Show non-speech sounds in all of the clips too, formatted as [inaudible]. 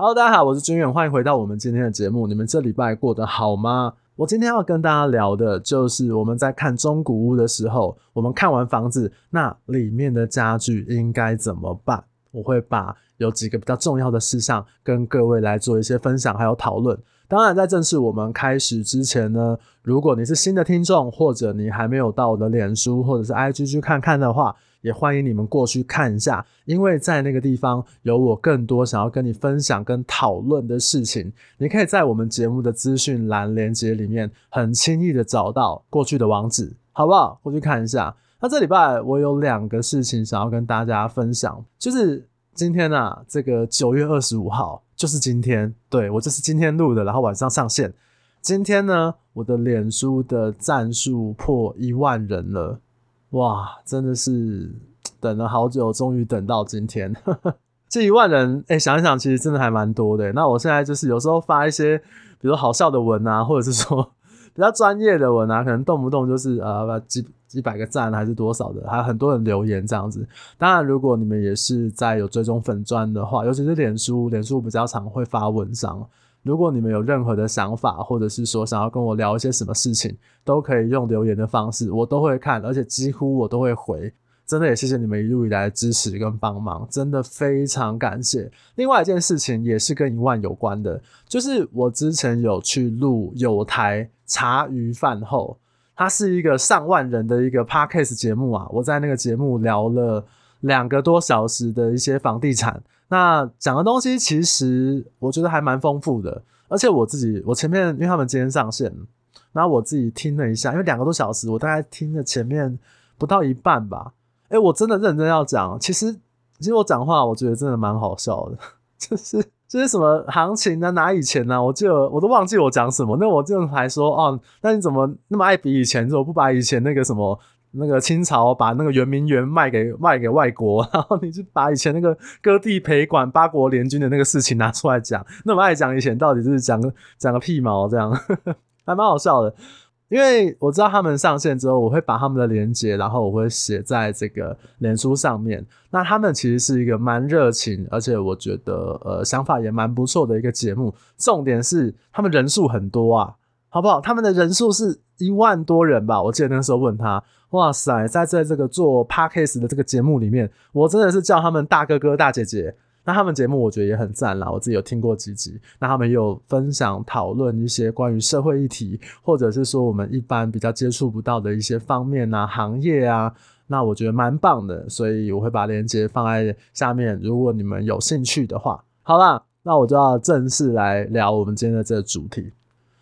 Hello，大家好，我是军远，欢迎回到我们今天的节目。你们这礼拜过得好吗？我今天要跟大家聊的就是我们在看中古屋的时候，我们看完房子，那里面的家具应该怎么办？我会把有几个比较重要的事项跟各位来做一些分享，还有讨论。当然，在正式我们开始之前呢，如果你是新的听众，或者你还没有到我的脸书或者是 IG 去看看的话，也欢迎你们过去看一下，因为在那个地方有我更多想要跟你分享跟讨论的事情。你可以在我们节目的资讯栏连接里面很轻易的找到过去的网址，好不好？过去看一下。那这礼拜我有两个事情想要跟大家分享，就是今天啊，这个九月二十五号。就是今天，对，我就是今天录的，然后晚上上线。今天呢，我的脸书的赞数破一万人了，哇，真的是等了好久，终于等到今天。这一万人，哎、想一想，其实真的还蛮多的。那我现在就是有时候发一些，比如好笑的文啊，或者是说。比较专业的文啊，可能动不动就是呃几几百个赞还是多少的，还有很多人留言这样子。当然，如果你们也是在有追踪粉钻的话，尤其是脸书，脸书比较常会发文章。如果你们有任何的想法，或者是说想要跟我聊一些什么事情，都可以用留言的方式，我都会看，而且几乎我都会回。真的也谢谢你们一路以来的支持跟帮忙，真的非常感谢。另外一件事情也是跟一万有关的，就是我之前有去录有台茶余饭后，它是一个上万人的一个 podcast 节目啊。我在那个节目聊了两个多小时的一些房地产，那讲的东西其实我觉得还蛮丰富的。而且我自己，我前面因为他们今天上线，然后我自己听了一下，因为两个多小时，我大概听了前面不到一半吧。哎、我真的认真要讲，其实其实我讲话，我觉得真的蛮好笑的，[laughs] 就是就是什么行情啊，哪以前呢、啊？我就我都忘记我讲什么。那我这种还说哦，那你怎么那么爱比以前？怎么不把以前那个什么那个清朝把那个圆明园卖给卖给外国，[laughs] 然后你就把以前那个割地赔款八国联军的那个事情拿出来讲？那么爱讲以前，到底是讲个讲个屁毛？这样 [laughs] 还蛮好笑的。因为我知道他们上线之后，我会把他们的连结，然后我会写在这个脸书上面。那他们其实是一个蛮热情，而且我觉得呃想法也蛮不错的一个节目。重点是他们人数很多啊，好不好？他们的人数是一万多人吧？我记得那时候问他，哇塞，在在这个做 Podcast 的这个节目里面，我真的是叫他们大哥哥大姐姐。那他们节目我觉得也很赞啦，我自己有听过几集。那他们也有分享讨论一些关于社会议题，或者是说我们一般比较接触不到的一些方面啊、行业啊，那我觉得蛮棒的，所以我会把链接放在下面，如果你们有兴趣的话。好啦，那我就要正式来聊我们今天的这个主题。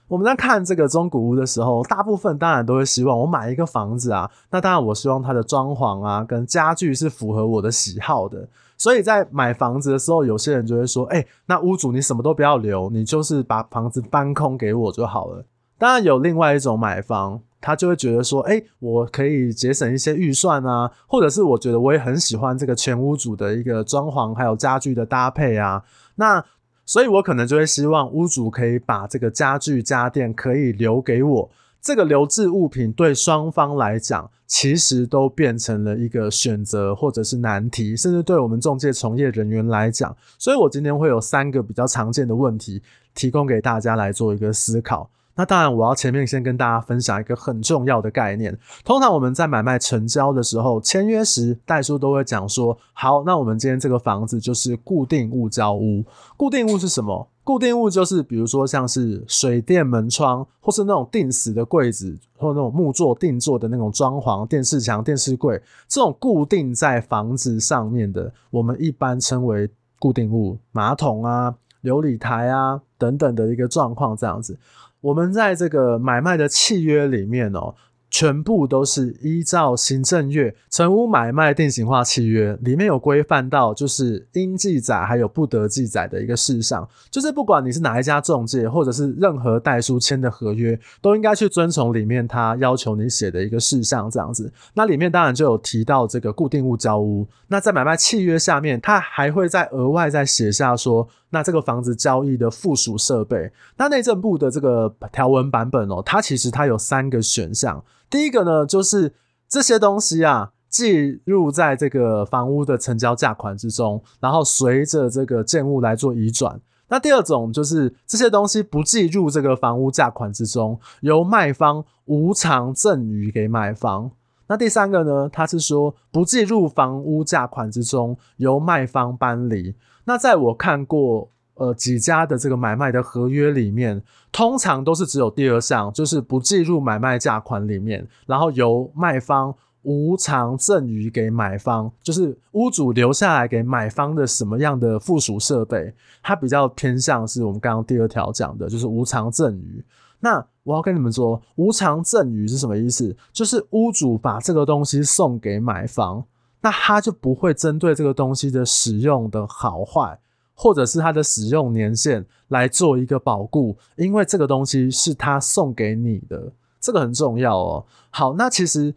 我们在看这个中古屋的时候，大部分当然都会希望我买一个房子啊，那当然我希望它的装潢啊跟家具是符合我的喜好的。所以在买房子的时候，有些人就会说：“哎、那屋主你什么都不要留，你就是把房子搬空给我就好了。”当然有另外一种买方，他就会觉得说：“哎、我可以节省一些预算啊，或者是我觉得我也很喜欢这个前屋主的一个装潢还有家具的搭配啊。”那所以，我可能就会希望屋主可以把这个家具家电可以留给我。这个留置物品对双方来讲，其实都变成了一个选择或者是难题，甚至对我们中介从业人员来讲，所以我今天会有三个比较常见的问题，提供给大家来做一个思考。那当然，我要前面先跟大家分享一个很重要的概念。通常我们在买卖成交的时候，签约时代书都会讲说：好，那我们今天这个房子就是固定物交屋。固定物是什么？固定物就是比如说像是水电门窗，或是那种定死的柜子，或那种木作定做的那种装潢，电视墙、电视柜，这种固定在房子上面的，我们一般称为固定物。马桶啊、琉璃台啊等等的一个状况，这样子。我们在这个买卖的契约里面哦。全部都是依照行政院成屋买卖定型化契约里面有规范到，就是应记载还有不得记载的一个事项，就是不管你是哪一家中介，或者是任何代书签的合约，都应该去遵从里面他要求你写的一个事项这样子。那里面当然就有提到这个固定物交屋，那在买卖契约下面，他还会再额外再写下说，那这个房子交易的附属设备，那内政部的这个条文版本哦，它其实它有三个选项。第一个呢，就是这些东西啊，计入在这个房屋的成交价款之中，然后随着这个建物来做移转。那第二种就是这些东西不计入这个房屋价款之中，由卖方无偿赠与给买方。那第三个呢？他是说不计入房屋价款之中，由卖方搬离。那在我看过呃几家的这个买卖的合约里面，通常都是只有第二项，就是不计入买卖价款里面，然后由卖方。无偿赠予给买方，就是屋主留下来给买方的什么样的附属设备，它比较偏向是我们刚刚第二条讲的，就是无偿赠与。那我要跟你们说，无偿赠与是什么意思？就是屋主把这个东西送给买方，那他就不会针对这个东西的使用的好坏，或者是它的使用年限来做一个保固，因为这个东西是他送给你的，这个很重要哦。好，那其实。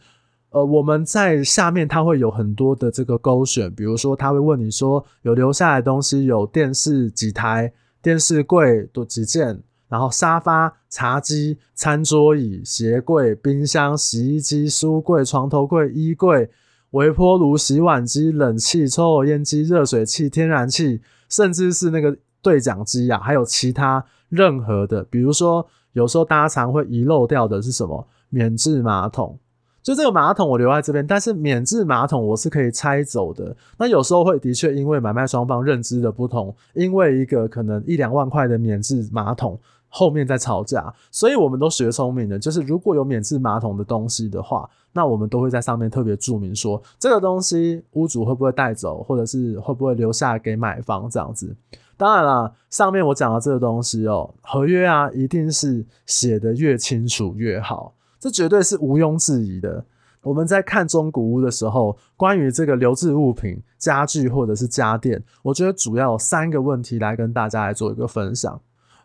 呃，我们在下面它会有很多的这个勾选，比如说他会问你说，有留下来的东西有电视几台、电视柜多几件，然后沙发、茶几、餐桌椅、鞋柜、冰箱、洗衣机、书柜、床头柜、衣柜、微波炉、洗碗机、冷气、抽油烟机、热水器、天然气，甚至是那个对讲机啊，还有其他任何的，比如说有时候大家常会遗漏掉的是什么？免治马桶。就这个马桶我留在这边，但是免治马桶我是可以拆走的。那有时候会的确因为买卖双方认知的不同，因为一个可能一两万块的免治马桶后面在吵架，所以我们都学聪明的，就是如果有免治马桶的东西的话，那我们都会在上面特别注明说这个东西屋主会不会带走，或者是会不会留下给买方这样子。当然啦，上面我讲的这个东西哦，合约啊一定是写得越清楚越好。这绝对是毋庸置疑的。我们在看中古屋的时候，关于这个留置物品、家具或者是家电，我觉得主要有三个问题来跟大家来做一个分享。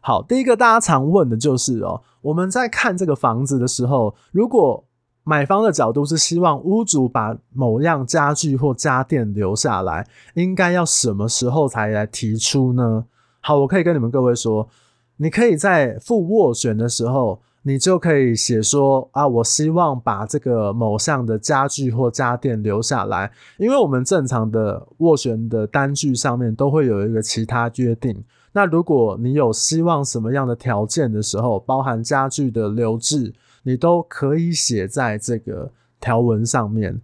好，第一个大家常问的就是哦，我们在看这个房子的时候，如果买方的角度是希望屋主把某样家具或家电留下来，应该要什么时候才来提出呢？好，我可以跟你们各位说，你可以在付斡旋的时候。你就可以写说啊，我希望把这个某项的家具或家电留下来，因为我们正常的斡旋的单据上面都会有一个其他约定。那如果你有希望什么样的条件的时候，包含家具的留置，你都可以写在这个条文上面。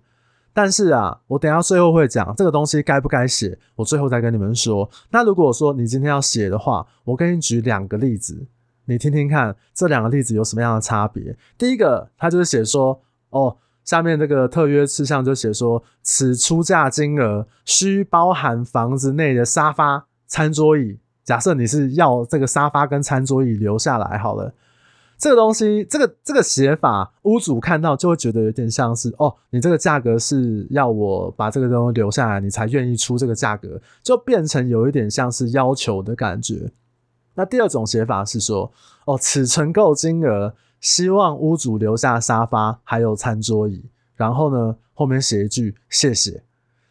但是啊，我等下最后会讲这个东西该不该写，我最后再跟你们说。那如果说你今天要写的话，我给你举两个例子。你听听看，这两个例子有什么样的差别？第一个，他就是写说，哦，下面这个特约事项就写说，此出价金额需包含房子内的沙发、餐桌椅。假设你是要这个沙发跟餐桌椅留下来好了，这个东西，这个这个写法，屋主看到就会觉得有点像是，哦，你这个价格是要我把这个东西留下来，你才愿意出这个价格，就变成有一点像是要求的感觉。那第二种写法是说，哦，此承购金额希望屋主留下沙发还有餐桌椅，然后呢，后面写一句谢谢。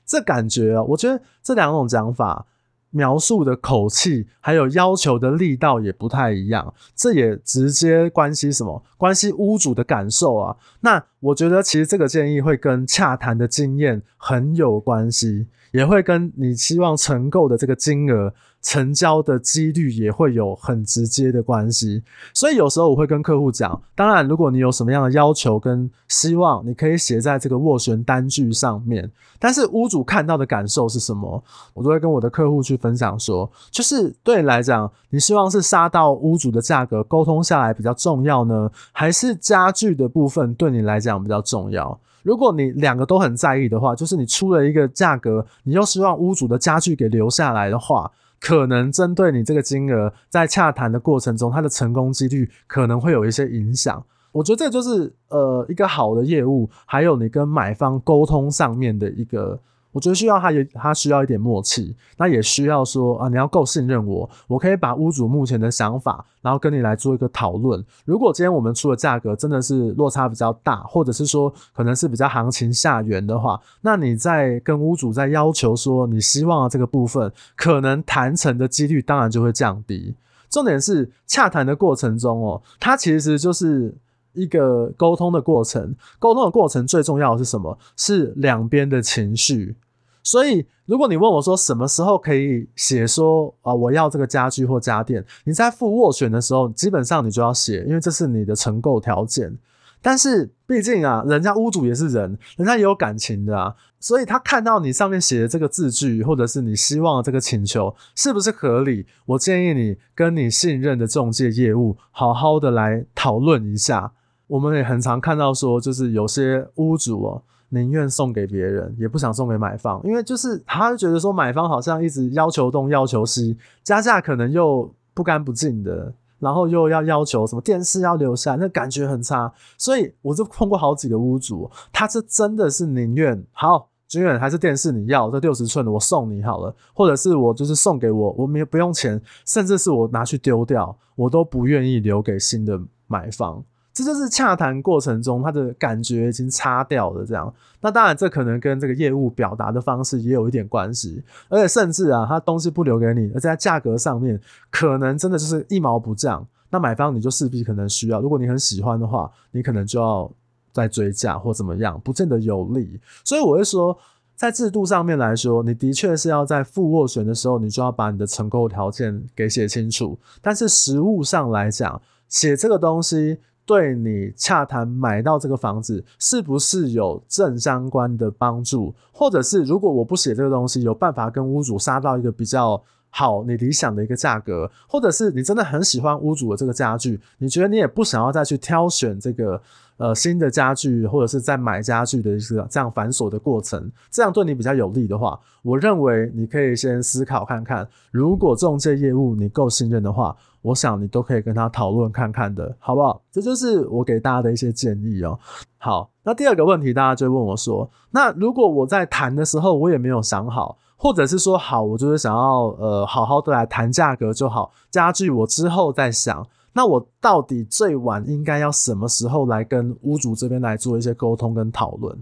这感觉啊，我觉得这两种讲法描述的口气还有要求的力道也不太一样，这也直接关系什么？关系屋主的感受啊。那我觉得其实这个建议会跟洽谈的经验很有关系，也会跟你希望承购的这个金额。成交的几率也会有很直接的关系，所以有时候我会跟客户讲，当然如果你有什么样的要求跟希望，你可以写在这个斡旋单据上面。但是屋主看到的感受是什么，我都会跟我的客户去分享说，就是对你来讲，你希望是杀到屋主的价格沟通下来比较重要呢，还是家具的部分对你来讲比较重要？如果你两个都很在意的话，就是你出了一个价格，你又希望屋主的家具给留下来的话。可能针对你这个金额，在洽谈的过程中，它的成功几率可能会有一些影响。我觉得这就是呃一个好的业务，还有你跟买方沟通上面的一个。我觉得需要他也，他需要一点默契，那也需要说啊，你要够信任我，我可以把屋主目前的想法，然后跟你来做一个讨论。如果今天我们出的价格真的是落差比较大，或者是说可能是比较行情下缘的话，那你在跟屋主在要求说你希望的这个部分，可能谈成的几率当然就会降低。重点是洽谈的过程中哦，它其实就是一个沟通的过程，沟通的过程最重要的是什么？是两边的情绪。所以，如果你问我说什么时候可以写说啊，我要这个家具或家电，你在付斡旋的时候，基本上你就要写，因为这是你的承购条件。但是，毕竟啊，人家屋主也是人，人家也有感情的啊，所以他看到你上面写的这个字句，或者是你希望的这个请求是不是合理，我建议你跟你信任的中介业务好好的来讨论一下。我们也很常看到说，就是有些屋主哦。宁愿送给别人，也不想送给买方，因为就是他就觉得说买方好像一直要求东要求西，加价可能又不干不净的，然后又要要求什么电视要留下，那感觉很差。所以我就碰过好几个屋主，他是真的是宁愿好，军远还是电视你要这六十寸的我送你好了，或者是我就是送给我，我没不用钱，甚至是我拿去丢掉，我都不愿意留给新的买方。这就是洽谈过程中他的感觉已经擦掉了，这样。那当然，这可能跟这个业务表达的方式也有一点关系，而且甚至啊，他东西不留给你，而且在价格上面可能真的就是一毛不降。那买方你就势必可能需要，如果你很喜欢的话，你可能就要再追价或怎么样，不见得有利。所以我会说，在制度上面来说，你的确是要在付斡旋的时候，你就要把你的承购条件给写清楚。但是实务上来讲，写这个东西。对你洽谈买到这个房子是不是有正相关的帮助，或者是如果我不写这个东西，有办法跟屋主杀到一个比较好、你理想的一个价格，或者是你真的很喜欢屋主的这个家具，你觉得你也不想要再去挑选这个。呃，新的家具或者是在买家具的一个这样繁琐的过程，这样对你比较有利的话，我认为你可以先思考看看。如果中介业务你够信任的话，我想你都可以跟他讨论看看的，好不好？这就是我给大家的一些建议哦。好，那第二个问题，大家就问我说，那如果我在谈的时候我也没有想好，或者是说好，我就是想要呃好好的来谈价格就好，家具我之后再想。那我到底最晚应该要什么时候来跟屋主这边来做一些沟通跟讨论？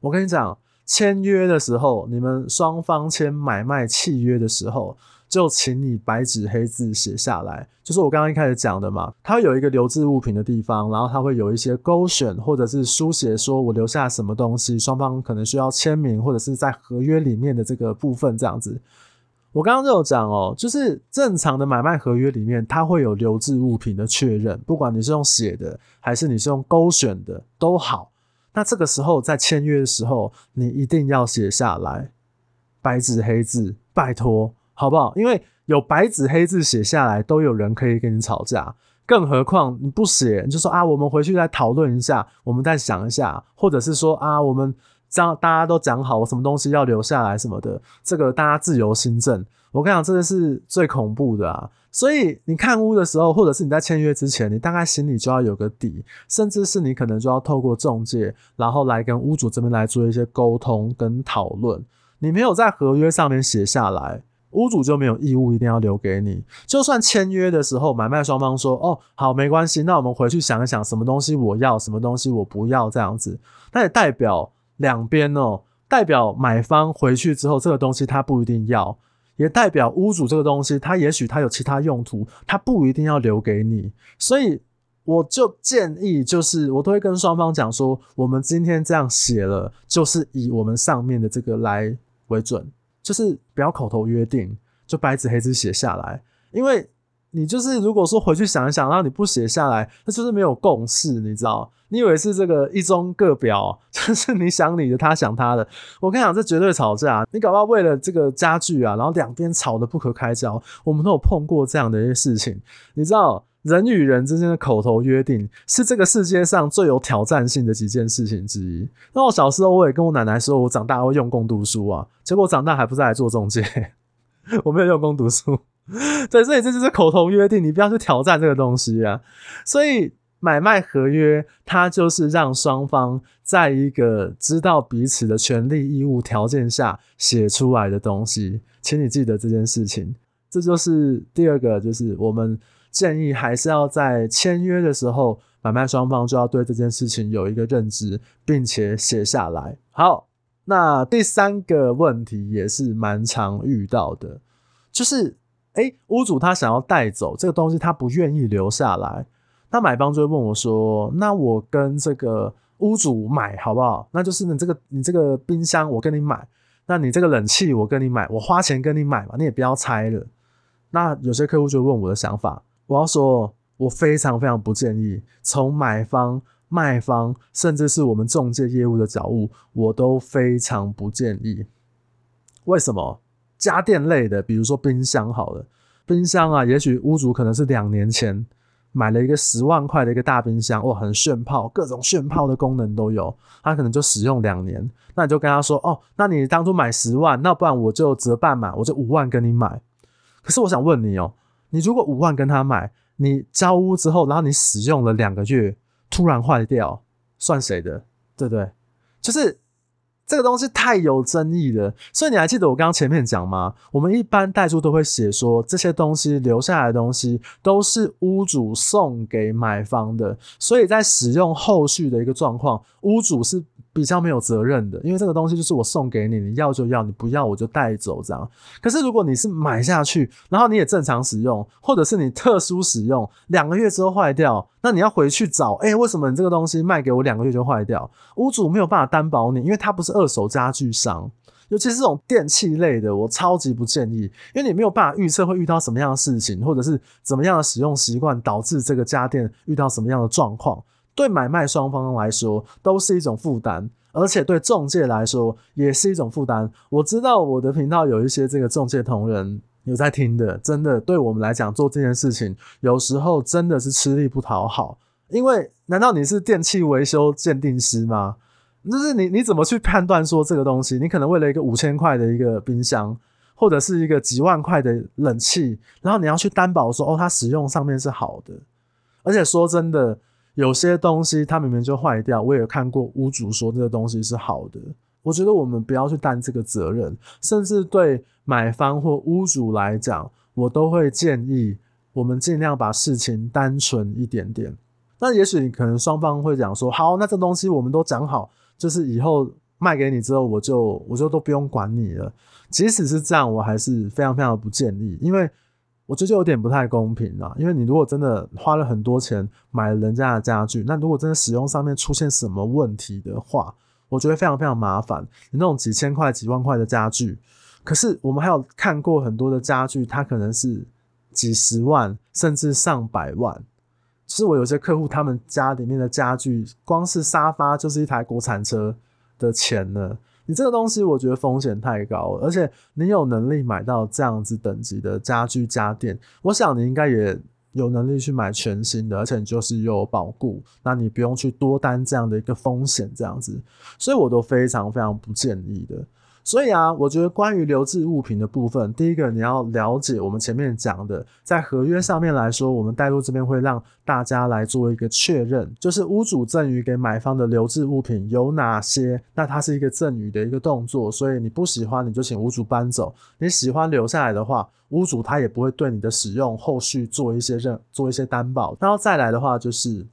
我跟你讲，签约的时候，你们双方签买卖契约的时候，就请你白纸黑字写下来，就是我刚刚一开始讲的嘛，它会有一个留置物品的地方，然后它会有一些勾选或者是书写，说我留下什么东西，双方可能需要签名或者是在合约里面的这个部分这样子。我刚刚就有讲哦，就是正常的买卖合约里面，它会有留置物品的确认，不管你是用写的还是你是用勾选的都好。那这个时候在签约的时候，你一定要写下来，白纸黑字，拜托，好不好？因为有白纸黑字写下来，都有人可以跟你吵架，更何况你不写，你就说啊，我们回去再讨论一下，我们再想一下，或者是说啊，我们。这样大家都讲好，什么东西要留下来什么的，这个大家自由心证。我跟你讲，这个是最恐怖的啊！所以你看屋的时候，或者是你在签约之前，你大概心里就要有个底，甚至是你可能就要透过中介，然后来跟屋主这边来做一些沟通跟讨论。你没有在合约上面写下来，屋主就没有义务一定要留给你。就算签约的时候，买卖双方说：“哦，好，没关系，那我们回去想一想，什么东西我要，什么东西我不要，这样子。”那也代表。两边哦，代表买方回去之后，这个东西他不一定要，也代表屋主这个东西，他也许他有其他用途，他不一定要留给你。所以我就建议，就是我都会跟双方讲说，我们今天这样写了，就是以我们上面的这个来为准，就是不要口头约定，就白纸黑字写下来，因为。你就是如果说回去想一想，然后你不写下来，那就是没有共识，你知道？你以为是这个一中各表，[laughs] 就是你想你的，他想他的。我跟你讲，这绝对吵架。你搞不好为了这个家具啊，然后两边吵得不可开交。我们都有碰过这样的一些事情，你知道？人与人之间的口头约定是这个世界上最有挑战性的几件事情之一。那我小时候我也跟我奶奶说，我长大会用功读书啊，结果长大还不是来做中介，[laughs] 我没有用功读书。[laughs] 对，所以这就是口头约定，你不要去挑战这个东西啊。所以买卖合约，它就是让双方在一个知道彼此的权利义务条件下写出来的东西，请你记得这件事情。这就是第二个，就是我们建议还是要在签约的时候，买卖双方就要对这件事情有一个认知，并且写下来。好，那第三个问题也是蛮常遇到的，就是。哎、屋主他想要带走这个东西，他不愿意留下来。那买方就会问我说：“那我跟这个屋主买好不好？那就是你这个你这个冰箱，我跟你买。那你这个冷气我跟你买，我花钱跟你买嘛，你也不要拆了。那有些客户就问我的想法，我要说，我非常非常不建议从买方、卖方，甚至是我们中介业务的角度，我都非常不建议。为什么？家电类的，比如说冰箱好了，冰箱啊，也许屋主可能是两年前买了一个十万块的一个大冰箱，哇，很炫炮，各种炫炮的功能都有，他可能就使用两年，那你就跟他说，哦，那你当初买十万，那不然我就折半嘛，我就五万跟你买。可是我想问你哦，你如果五万跟他买，你交屋之后，然后你使用了两个月，突然坏掉，算谁的？对不对？就是。这个东西太有争议了，所以你还记得我刚刚前面讲吗？我们一般代书都会写说，这些东西留下来的东西都是屋主送给买方的，所以在使用后续的一个状况，屋主是比较没有责任的，因为这个东西就是我送给你，你要就要，你不要我就带走这样。可是如果你是买下去，然后你也正常使用，或者是你特殊使用，两个月之后坏掉，那你要回去找，哎，为什么你这个东西卖给我两个月就坏掉？屋主没有办法担保你，因为他不是二手家具商，尤其是这种电器类的，我超级不建议，因为你没有办法预测会遇到什么样的事情，或者是怎么样的使用习惯导致这个家电遇到什么样的状况。对买卖双方来说都是一种负担，而且对中介来说也是一种负担。我知道我的频道有一些这个中介同仁有在听的，真的对我们来讲做这件事情，有时候真的是吃力不讨好。因为难道你是电器维修鉴定师吗？就是你你怎么去判断说这个东西？你可能为了一个五千块的一个冰箱，或者是一个几万块的冷气，然后你要去担保说哦，它使用上面是好的。而且说真的。有些东西它明明就坏掉，我也看过屋主说这个东西是好的。我觉得我们不要去担这个责任，甚至对买方或屋主来讲，我都会建议我们尽量把事情单纯一点点。那也许你可能双方会讲说，好，那这东西我们都讲好，就是以后卖给你之后，我就我就都不用管你了。即使是这样，我还是非常非常的不建议，因为。我觉得就有点不太公平啊，因为你如果真的花了很多钱买了人家的家具，那如果真的使用上面出现什么问题的话，我觉得非常非常麻烦。你那种几千块、几万块的家具，可是我们还有看过很多的家具，它可能是几十万甚至上百万。其实我有些客户，他们家里面的家具，光是沙发就是一台国产车的钱呢。你这个东西，我觉得风险太高，而且你有能力买到这样子等级的家具家电，我想你应该也有能力去买全新的，而且你就是有保固，那你不用去多担这样的一个风险，这样子，所以我都非常非常不建议的。所以啊，我觉得关于留置物品的部分，第一个你要了解我们前面讲的，在合约上面来说，我们代入这边会让大家来做一个确认，就是屋主赠与给买方的留置物品有哪些。那它是一个赠与的一个动作，所以你不喜欢你就请屋主搬走，你喜欢留下来的话，屋主他也不会对你的使用后续做一些认做一些担保。然后再来的话就是。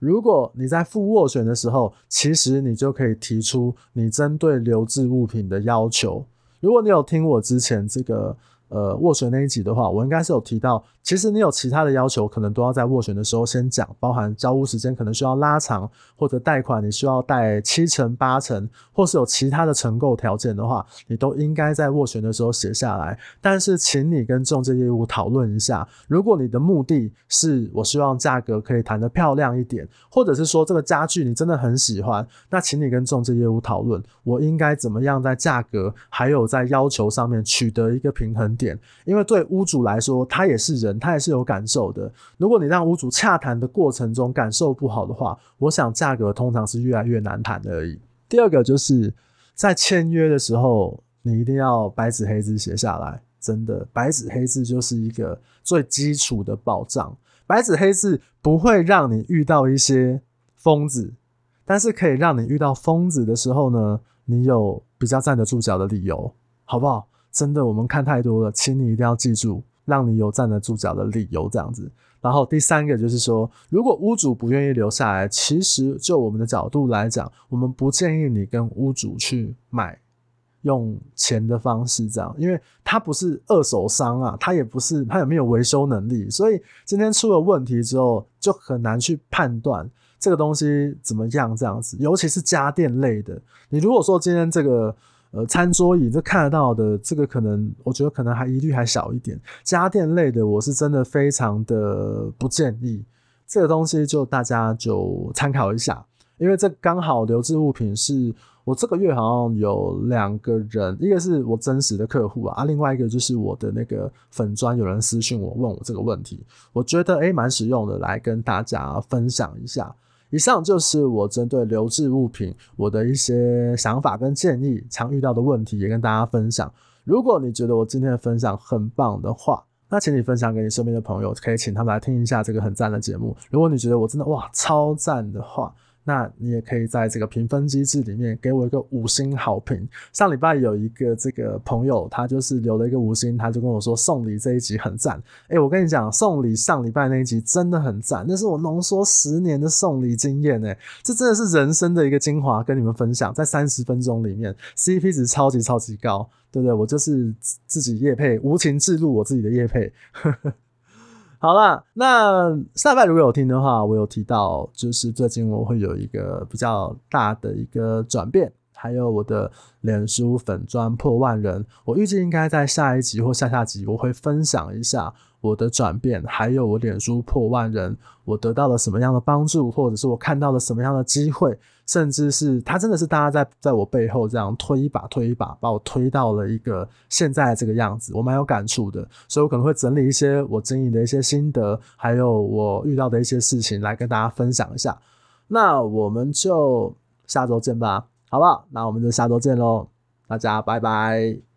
如果你在付斡旋的时候，其实你就可以提出你针对留置物品的要求。如果你有听我之前这个。呃，斡旋那一集的话，我应该是有提到，其实你有其他的要求，可能都要在斡旋的时候先讲，包含交屋时间可能需要拉长，或者贷款你需要贷七成八成，或是有其他的承购条件的话，你都应该在斡旋的时候写下来。但是，请你跟仲介业务讨论一下，如果你的目的是我希望价格可以谈得漂亮一点，或者是说这个家具你真的很喜欢，那请你跟仲介业务讨论，我应该怎么样在价格还有在要求上面取得一个平衡点，因为对屋主来说，他也是人，他也是有感受的。如果你让屋主洽谈的过程中感受不好的话，我想价格通常是越来越难谈的而已。第二个就是在签约的时候，你一定要白纸黑字写下来，真的，白纸黑字就是一个最基础的保障。白纸黑字不会让你遇到一些疯子，但是可以让你遇到疯子的时候呢，你有比较站得住脚的理由，好不好？真的，我们看太多了，请你一定要记住，让你有站得住脚的理由，这样子。然后第三个就是说，如果屋主不愿意留下来，其实就我们的角度来讲，我们不建议你跟屋主去买，用钱的方式这样，因为他不是二手商啊，他也不是他也没有维修能力，所以今天出了问题之后，就很难去判断这个东西怎么样这样子，尤其是家电类的，你如果说今天这个。呃，餐桌椅这看得到的，这个可能我觉得可能还疑虑还小一点。家电类的，我是真的非常的不建议。这个东西就大家就参考一下，因为这刚好留置物品是我这个月好像有两个人，一个是我真实的客户啊，啊，另外一个就是我的那个粉砖有人私信我问我这个问题，我觉得诶蛮实用的，来跟大家分享一下。以上就是我针对留置物品我的一些想法跟建议，常遇到的问题也跟大家分享。如果你觉得我今天的分享很棒的话，那请你分享给你身边的朋友，可以请他们来听一下这个很赞的节目。如果你觉得我真的哇超赞的话，那你也可以在这个评分机制里面给我一个五星好评。上礼拜有一个这个朋友，他就是留了一个五星，他就跟我说送礼这一集很赞。哎，我跟你讲，送礼上礼拜那一集真的很赞，那是我浓缩十年的送礼经验哎，这真的是人生的一个精华，跟你们分享，在三十分钟里面，CP 值超级超级高，对不对？我就是自己业配，无情置入我自己的业配。呵呵好啦，那上礼拜如果有听的话，我有提到，就是最近我会有一个比较大的一个转变，还有我的脸书粉专破万人，我预计应该在下一集或下下集，我会分享一下我的转变，还有我脸书破万人，我得到了什么样的帮助，或者是我看到了什么样的机会。甚至是他真的是大家在在我背后这样推一把推一把，把我推到了一个现在这个样子，我蛮有感触的，所以我可能会整理一些我经营的一些心得，还有我遇到的一些事情来跟大家分享一下。那我们就下周见吧，好不好？那我们就下周见喽，大家拜拜。